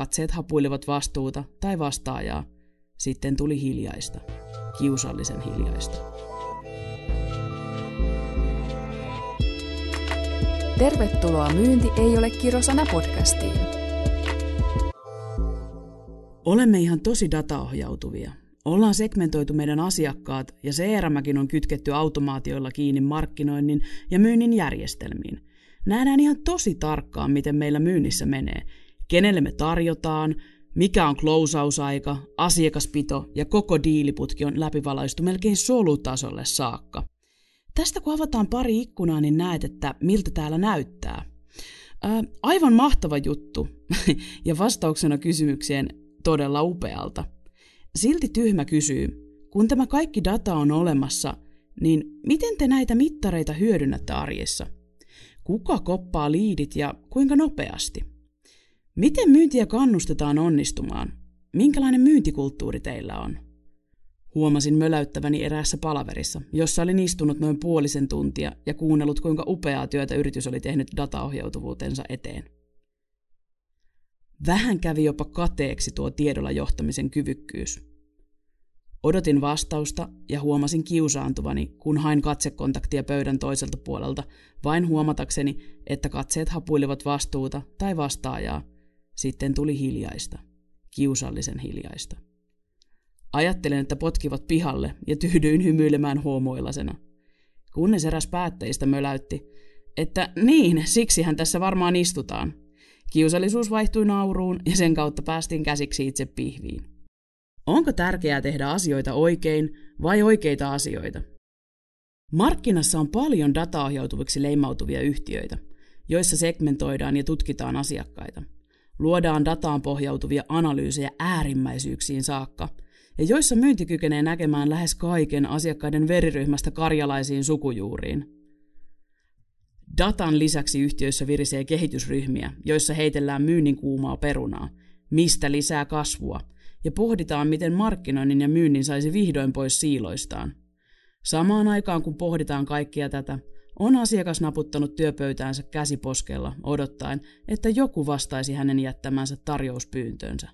Katseet hapuilivat vastuuta tai vastaajaa. Sitten tuli hiljaista. Kiusallisen hiljaista. Tervetuloa Myynti ei ole kirosana podcastiin. Olemme ihan tosi dataohjautuvia. Ollaan segmentoitu meidän asiakkaat ja CRMkin on kytketty automaatioilla kiinni markkinoinnin ja myynnin järjestelmiin. Nähdään ihan tosi tarkkaan, miten meillä myynnissä menee, kenelle me tarjotaan, mikä on closeausaika, asiakaspito ja koko diiliputki on läpivalaistu melkein solutasolle saakka. Tästä kun avataan pari ikkunaa, niin näet, että miltä täällä näyttää. Ää, aivan mahtava juttu ja vastauksena kysymykseen todella upealta. Silti tyhmä kysyy, kun tämä kaikki data on olemassa, niin miten te näitä mittareita hyödynnätte arjessa? Kuka koppaa liidit ja kuinka nopeasti? Miten myyntiä kannustetaan onnistumaan? Minkälainen myyntikulttuuri teillä on? Huomasin möläyttäväni eräässä palaverissa, jossa olin istunut noin puolisen tuntia ja kuunnellut, kuinka upeaa työtä yritys oli tehnyt dataohjautuvuutensa eteen. Vähän kävi jopa kateeksi tuo tiedolla johtamisen kyvykkyys. Odotin vastausta ja huomasin kiusaantuvani, kun hain katsekontaktia pöydän toiselta puolelta, vain huomatakseni, että katseet hapuilivat vastuuta tai vastaajaa. Sitten tuli hiljaista, kiusallisen hiljaista. Ajattelin, että potkivat pihalle ja tyhdyin hymyilemään huomoillasena. Kunnes eräs päättäjistä möläytti, että niin, siksihän tässä varmaan istutaan. Kiusallisuus vaihtui nauruun ja sen kautta päästiin käsiksi itse pihviin. Onko tärkeää tehdä asioita oikein vai oikeita asioita? Markkinassa on paljon dataohjautuviksi leimautuvia yhtiöitä, joissa segmentoidaan ja tutkitaan asiakkaita. Luodaan dataan pohjautuvia analyysejä äärimmäisyyksiin saakka, ja joissa myynti kykenee näkemään lähes kaiken asiakkaiden veriryhmästä karjalaisiin sukujuuriin. Datan lisäksi yhtiöissä virisee kehitysryhmiä, joissa heitellään myynnin kuumaa perunaa, mistä lisää kasvua, ja pohditaan, miten markkinoinnin ja myynnin saisi vihdoin pois siiloistaan. Samaan aikaan kun pohditaan kaikkia tätä, on asiakas naputtanut työpöytäänsä käsiposkella odottaen, että joku vastaisi hänen jättämänsä tarjouspyyntönsä.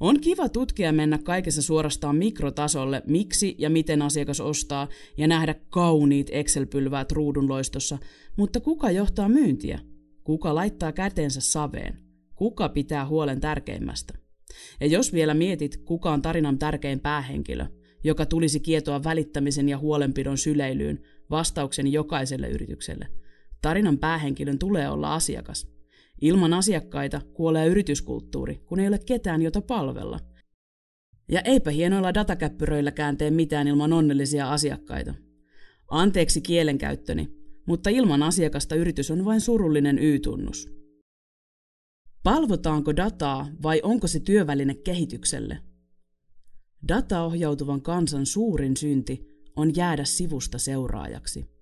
On kiva tutkia mennä kaikessa suorastaan mikrotasolle, miksi ja miten asiakas ostaa ja nähdä kauniit Excel-pylväät ruudunloistossa, mutta kuka johtaa myyntiä? Kuka laittaa kätensä saveen? Kuka pitää huolen tärkeimmästä? Ja jos vielä mietit, kuka on tarinan tärkein päähenkilö, joka tulisi kietoa välittämisen ja huolenpidon syleilyyn, vastauksen jokaiselle yritykselle. Tarinan päähenkilön tulee olla asiakas. Ilman asiakkaita kuolee yrityskulttuuri, kun ei ole ketään, jota palvella. Ja eipä hienoilla datakäppyröilläkään tee mitään ilman onnellisia asiakkaita. Anteeksi kielenkäyttöni, mutta ilman asiakasta yritys on vain surullinen Y-tunnus. Palvotaanko dataa vai onko se työväline kehitykselle? Dataohjautuvan kansan suurin synti on jäädä sivusta seuraajaksi.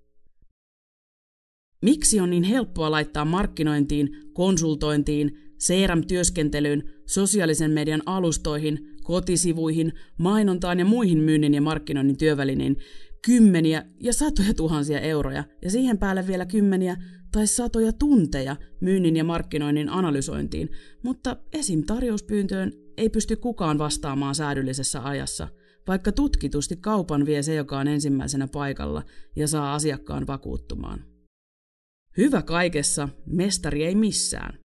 Miksi on niin helppoa laittaa markkinointiin, konsultointiin, CRM-työskentelyyn, sosiaalisen median alustoihin, kotisivuihin, mainontaan ja muihin myynnin ja markkinoinnin työvälinein kymmeniä ja satoja tuhansia euroja ja siihen päälle vielä kymmeniä tai satoja tunteja myynnin ja markkinoinnin analysointiin, mutta esim. tarjouspyyntöön ei pysty kukaan vastaamaan säädyllisessä ajassa, vaikka tutkitusti kaupan vie se, joka on ensimmäisenä paikalla ja saa asiakkaan vakuuttumaan. Hyvä kaikessa, mestari ei missään.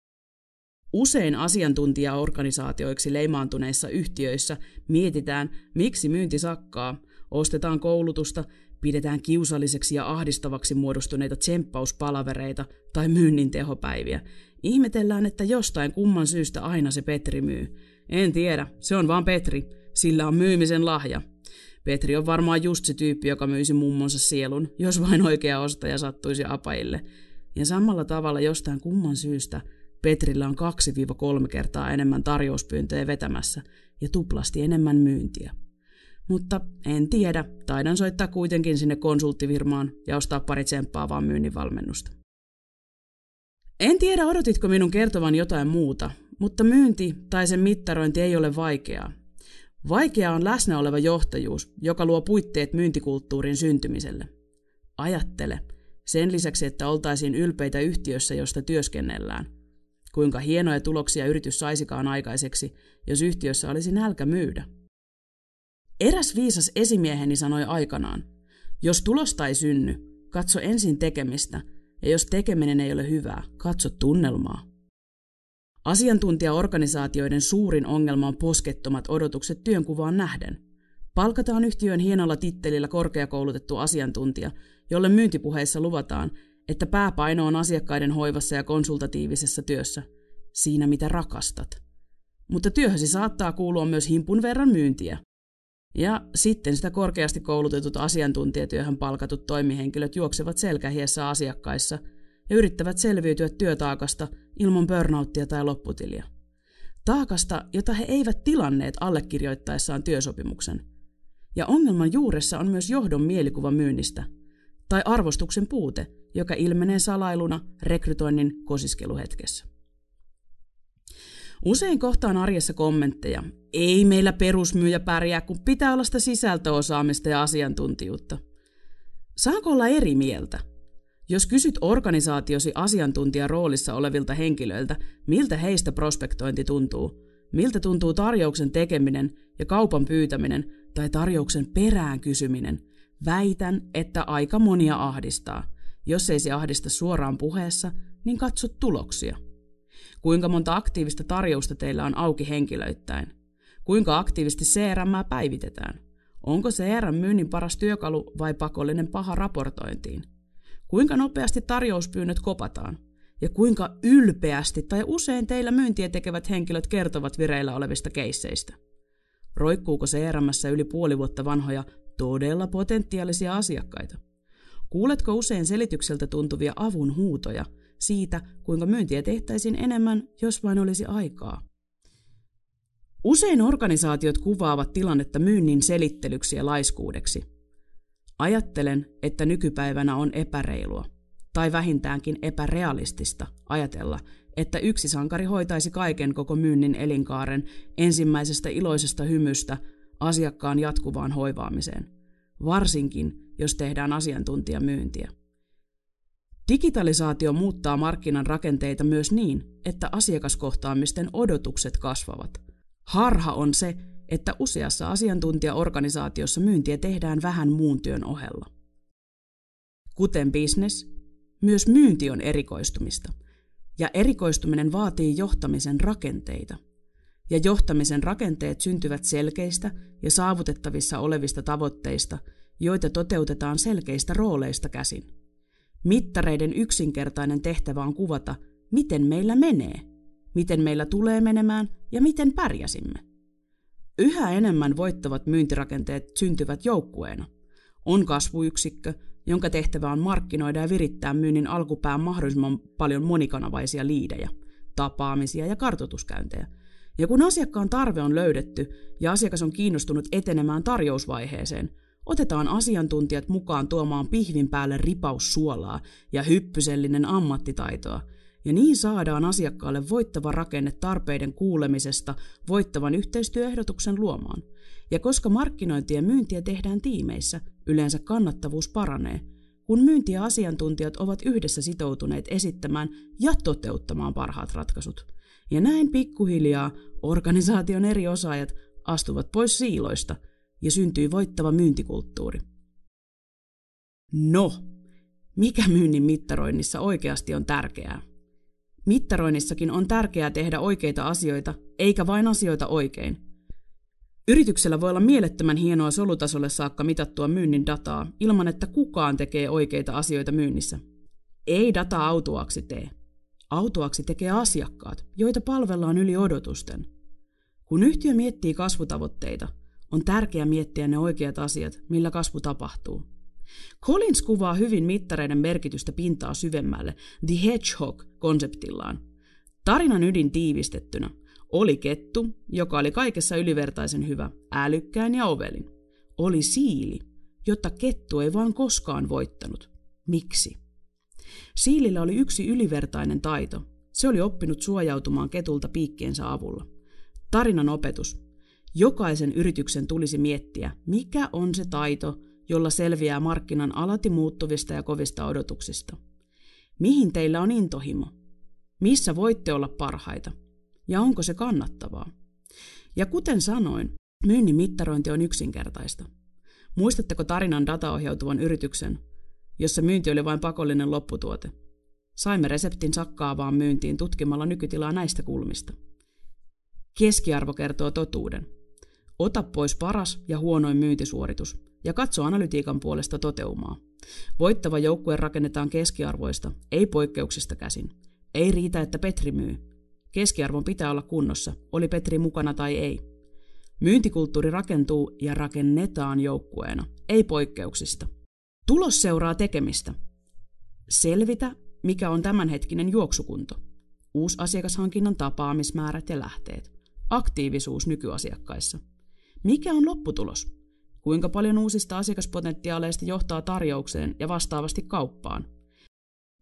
Usein asiantuntijaorganisaatioiksi leimaantuneissa yhtiöissä mietitään, miksi myynti sakkaa, ostetaan koulutusta, pidetään kiusalliseksi ja ahdistavaksi muodostuneita tsemppauspalavereita tai myynnin tehopäiviä. Ihmetellään, että jostain kumman syystä aina se Petri myy. En tiedä, se on vaan Petri. Sillä on myymisen lahja. Petri on varmaan just se tyyppi, joka myisi mummonsa sielun, jos vain oikea ostaja sattuisi apajille. Ja samalla tavalla jostain kumman syystä Petrillä on 2-3 kertaa enemmän tarjouspyyntöjä vetämässä ja tuplasti enemmän myyntiä. Mutta en tiedä, taidan soittaa kuitenkin sinne konsulttifirmaan ja ostaa pari vaan myynnin valmennusta. En tiedä, odotitko minun kertovan jotain muuta, mutta myynti tai sen mittarointi ei ole vaikeaa. Vaikeaa on läsnä oleva johtajuus, joka luo puitteet myyntikulttuurin syntymiselle. Ajattele, sen lisäksi, että oltaisiin ylpeitä yhtiössä, josta työskennellään. Kuinka hienoja tuloksia yritys saisikaan aikaiseksi, jos yhtiössä olisi nälkä myydä. Eräs viisas esimieheni sanoi aikanaan, jos tulosta ei synny, katso ensin tekemistä, ja jos tekeminen ei ole hyvää, katso tunnelmaa. Asiantuntijaorganisaatioiden suurin ongelma on poskettomat odotukset työnkuvaan nähden. Palkataan yhtiön hienolla tittelillä korkeakoulutettu asiantuntija, jolle myyntipuheissa luvataan, että pääpaino on asiakkaiden hoivassa ja konsultatiivisessa työssä, siinä mitä rakastat. Mutta työhösi saattaa kuulua myös himpun verran myyntiä. Ja sitten sitä korkeasti koulutetut asiantuntijatyöhön palkatut toimihenkilöt juoksevat selkähiessä asiakkaissa ja yrittävät selviytyä työtaakasta ilman burnouttia tai lopputilia. Taakasta, jota he eivät tilanneet allekirjoittaessaan työsopimuksen. Ja ongelman juuressa on myös johdon mielikuva myynnistä, tai arvostuksen puute, joka ilmenee salailuna rekrytoinnin kosiskeluhetkessä. Usein kohtaan arjessa kommentteja, ei meillä perusmyyjä pärjää, kun pitää olla sitä sisältöosaamista ja asiantuntijuutta. Saanko olla eri mieltä? Jos kysyt organisaatiosi asiantuntijaroolissa olevilta henkilöiltä, miltä heistä prospektointi tuntuu, miltä tuntuu tarjouksen tekeminen ja kaupan pyytäminen tai tarjouksen perään kysyminen, väitän, että aika monia ahdistaa. Jos ei se ahdista suoraan puheessa, niin katso tuloksia. Kuinka monta aktiivista tarjousta teillä on auki henkilöittäin? Kuinka aktiivisesti CRM päivitetään? Onko CRM-myynnin paras työkalu vai pakollinen paha raportointiin? Kuinka nopeasti tarjouspyynnöt kopataan? Ja kuinka ylpeästi tai usein teillä myyntiä tekevät henkilöt kertovat vireillä olevista keisseistä? Roikkuuko CRMssä yli puoli vuotta vanhoja todella potentiaalisia asiakkaita? Kuuletko usein selitykseltä tuntuvia avun huutoja siitä, kuinka myyntiä tehtäisiin enemmän, jos vain olisi aikaa? Usein organisaatiot kuvaavat tilannetta myynnin selittelyksi ja laiskuudeksi. Ajattelen, että nykypäivänä on epäreilua, tai vähintäänkin epärealistista ajatella, että yksi sankari hoitaisi kaiken koko myynnin elinkaaren ensimmäisestä iloisesta hymystä asiakkaan jatkuvaan hoivaamiseen, varsinkin jos tehdään asiantuntijamyyntiä. Digitalisaatio muuttaa markkinan rakenteita myös niin, että asiakaskohtaamisten odotukset kasvavat. Harha on se, että useassa asiantuntijaorganisaatiossa myyntiä tehdään vähän muun työn ohella. Kuten business, myös myynti on erikoistumista – ja erikoistuminen vaatii johtamisen rakenteita. Ja johtamisen rakenteet syntyvät selkeistä ja saavutettavissa olevista tavoitteista, joita toteutetaan selkeistä rooleista käsin. Mittareiden yksinkertainen tehtävä on kuvata, miten meillä menee, miten meillä tulee menemään ja miten pärjäsimme. Yhä enemmän voittavat myyntirakenteet syntyvät joukkueena. On kasvuyksikkö, jonka tehtävä on markkinoida ja virittää myynnin alkupään mahdollisimman paljon monikanavaisia liidejä, tapaamisia ja kartotuskäyntejä. Ja kun asiakkaan tarve on löydetty ja asiakas on kiinnostunut etenemään tarjousvaiheeseen, otetaan asiantuntijat mukaan tuomaan pihvin päälle ripaus suolaa ja hyppysellinen ammattitaitoa, ja niin saadaan asiakkaalle voittava rakenne tarpeiden kuulemisesta voittavan yhteistyöehdotuksen luomaan. Ja koska markkinointia ja myyntiä tehdään tiimeissä, yleensä kannattavuus paranee, kun myynti- ja asiantuntijat ovat yhdessä sitoutuneet esittämään ja toteuttamaan parhaat ratkaisut. Ja näin pikkuhiljaa organisaation eri osaajat astuvat pois siiloista ja syntyy voittava myyntikulttuuri. No, mikä myynnin mittaroinnissa oikeasti on tärkeää? Mittaroinnissakin on tärkeää tehdä oikeita asioita, eikä vain asioita oikein – Yrityksellä voi olla mielettömän hienoa solutasolle saakka mitattua myynnin dataa ilman, että kukaan tekee oikeita asioita myynnissä. Ei data autuaksi tee. Autuaksi tekee asiakkaat, joita palvellaan yli odotusten. Kun yhtiö miettii kasvutavoitteita, on tärkeää miettiä ne oikeat asiat, millä kasvu tapahtuu. Collins kuvaa hyvin mittareiden merkitystä pintaa syvemmälle The Hedgehog-konseptillaan. Tarinan ydin tiivistettynä oli kettu, joka oli kaikessa ylivertaisen hyvä, älykkään ja ovelin. Oli siili, jotta kettu ei vaan koskaan voittanut. Miksi? Siilillä oli yksi ylivertainen taito. Se oli oppinut suojautumaan ketulta piikkiensä avulla. Tarinan opetus. Jokaisen yrityksen tulisi miettiä, mikä on se taito, jolla selviää markkinan alati muuttuvista ja kovista odotuksista. Mihin teillä on intohimo? Missä voitte olla parhaita? Ja onko se kannattavaa? Ja kuten sanoin, myynnin mittarointi on yksinkertaista. Muistatteko tarinan dataohjautuvan yrityksen, jossa myynti oli vain pakollinen lopputuote? Saimme reseptin sakkaavaan myyntiin tutkimalla nykytilaa näistä kulmista. Keskiarvo kertoo totuuden. Ota pois paras ja huonoin myyntisuoritus ja katso analytiikan puolesta toteumaa. Voittava joukkue rakennetaan keskiarvoista, ei poikkeuksista käsin. Ei riitä, että Petri myy. Keskiarvon pitää olla kunnossa, oli Petri mukana tai ei. Myyntikulttuuri rakentuu ja rakennetaan joukkueena, ei poikkeuksista. Tulos seuraa tekemistä. Selvitä, mikä on tämänhetkinen juoksukunto. Uusasiakashankinnan tapaamismäärät ja lähteet. Aktiivisuus nykyasiakkaissa. Mikä on lopputulos? Kuinka paljon uusista asiakaspotentiaaleista johtaa tarjoukseen ja vastaavasti kauppaan?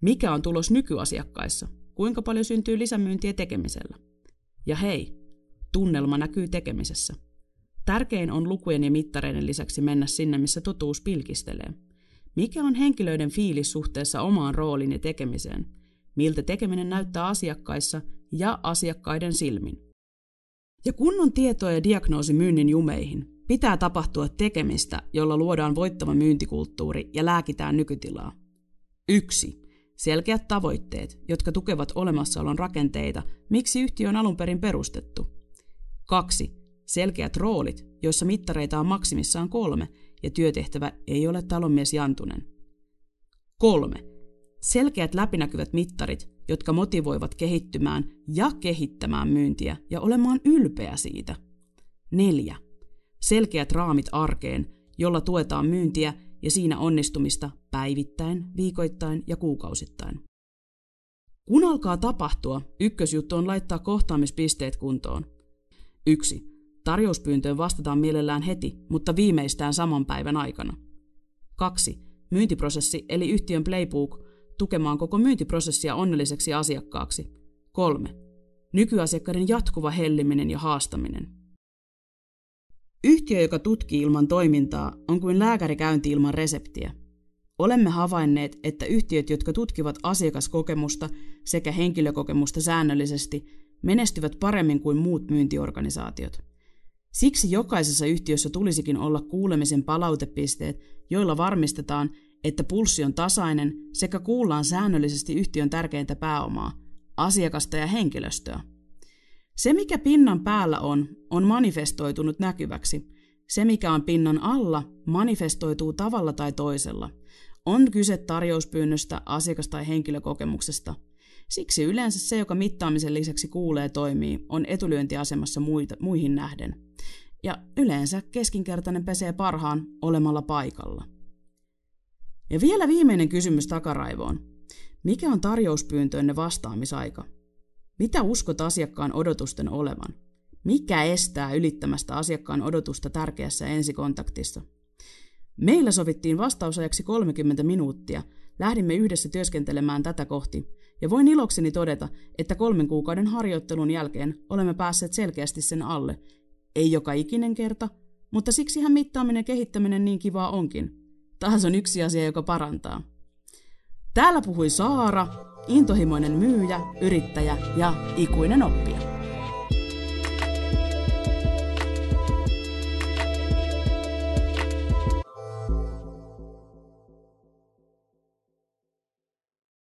Mikä on tulos nykyasiakkaissa? Kuinka paljon syntyy lisämyyntiä tekemisellä? Ja hei, tunnelma näkyy tekemisessä. Tärkein on lukujen ja mittareiden lisäksi mennä sinne, missä totuus pilkistelee. Mikä on henkilöiden fiilis suhteessa omaan rooliin ja tekemiseen? Miltä tekeminen näyttää asiakkaissa ja asiakkaiden silmin? Ja kunnon tietoa ja diagnoosi myynnin jumeihin. Pitää tapahtua tekemistä, jolla luodaan voittava myyntikulttuuri ja lääkitään nykytilaa. 1. Selkeät tavoitteet, jotka tukevat olemassaolon rakenteita, miksi yhtiö on alun perin perustettu. 2. Selkeät roolit, joissa mittareita on maksimissaan kolme ja työtehtävä ei ole talonmies Jantunen. 3. Selkeät läpinäkyvät mittarit, jotka motivoivat kehittymään ja kehittämään myyntiä ja olemaan ylpeä siitä. 4. Selkeät raamit arkeen, jolla tuetaan myyntiä ja siinä onnistumista päivittäin, viikoittain ja kuukausittain. Kun alkaa tapahtua, ykkösjuttu on laittaa kohtaamispisteet kuntoon. 1. Tarjouspyyntöön vastataan mielellään heti, mutta viimeistään saman päivän aikana. 2. Myyntiprosessi eli yhtiön playbook tukemaan koko myyntiprosessia onnelliseksi asiakkaaksi. 3. Nykyasiakkaiden jatkuva helliminen ja haastaminen. Yhtiö, joka tutkii ilman toimintaa, on kuin lääkärikäynti ilman reseptiä. Olemme havainneet, että yhtiöt, jotka tutkivat asiakaskokemusta sekä henkilökokemusta säännöllisesti, menestyvät paremmin kuin muut myyntiorganisaatiot. Siksi jokaisessa yhtiössä tulisikin olla kuulemisen palautepisteet, joilla varmistetaan, että pulssi on tasainen sekä kuullaan säännöllisesti yhtiön tärkeintä pääomaa, asiakasta ja henkilöstöä. Se, mikä pinnan päällä on, on manifestoitunut näkyväksi. Se, mikä on pinnan alla, manifestoituu tavalla tai toisella. On kyse tarjouspyynnöstä, asiakas- tai henkilökokemuksesta. Siksi yleensä se, joka mittaamisen lisäksi kuulee toimii, on etulyöntiasemassa muita, muihin nähden. Ja yleensä keskinkertainen pesee parhaan olemalla paikalla. Ja vielä viimeinen kysymys takaraivoon. Mikä on tarjouspyyntöönne vastaamisaika? Mitä uskot asiakkaan odotusten olevan? Mikä estää ylittämästä asiakkaan odotusta tärkeässä ensikontaktissa? Meillä sovittiin vastausajaksi 30 minuuttia. Lähdimme yhdessä työskentelemään tätä kohti, ja voin ilokseni todeta, että kolmen kuukauden harjoittelun jälkeen olemme päässeet selkeästi sen alle. Ei joka ikinen kerta, mutta siksihän mittaaminen ja kehittäminen niin kivaa onkin. Taas on yksi asia, joka parantaa. Täällä puhui Saara, intohimoinen myyjä, yrittäjä ja ikuinen oppija.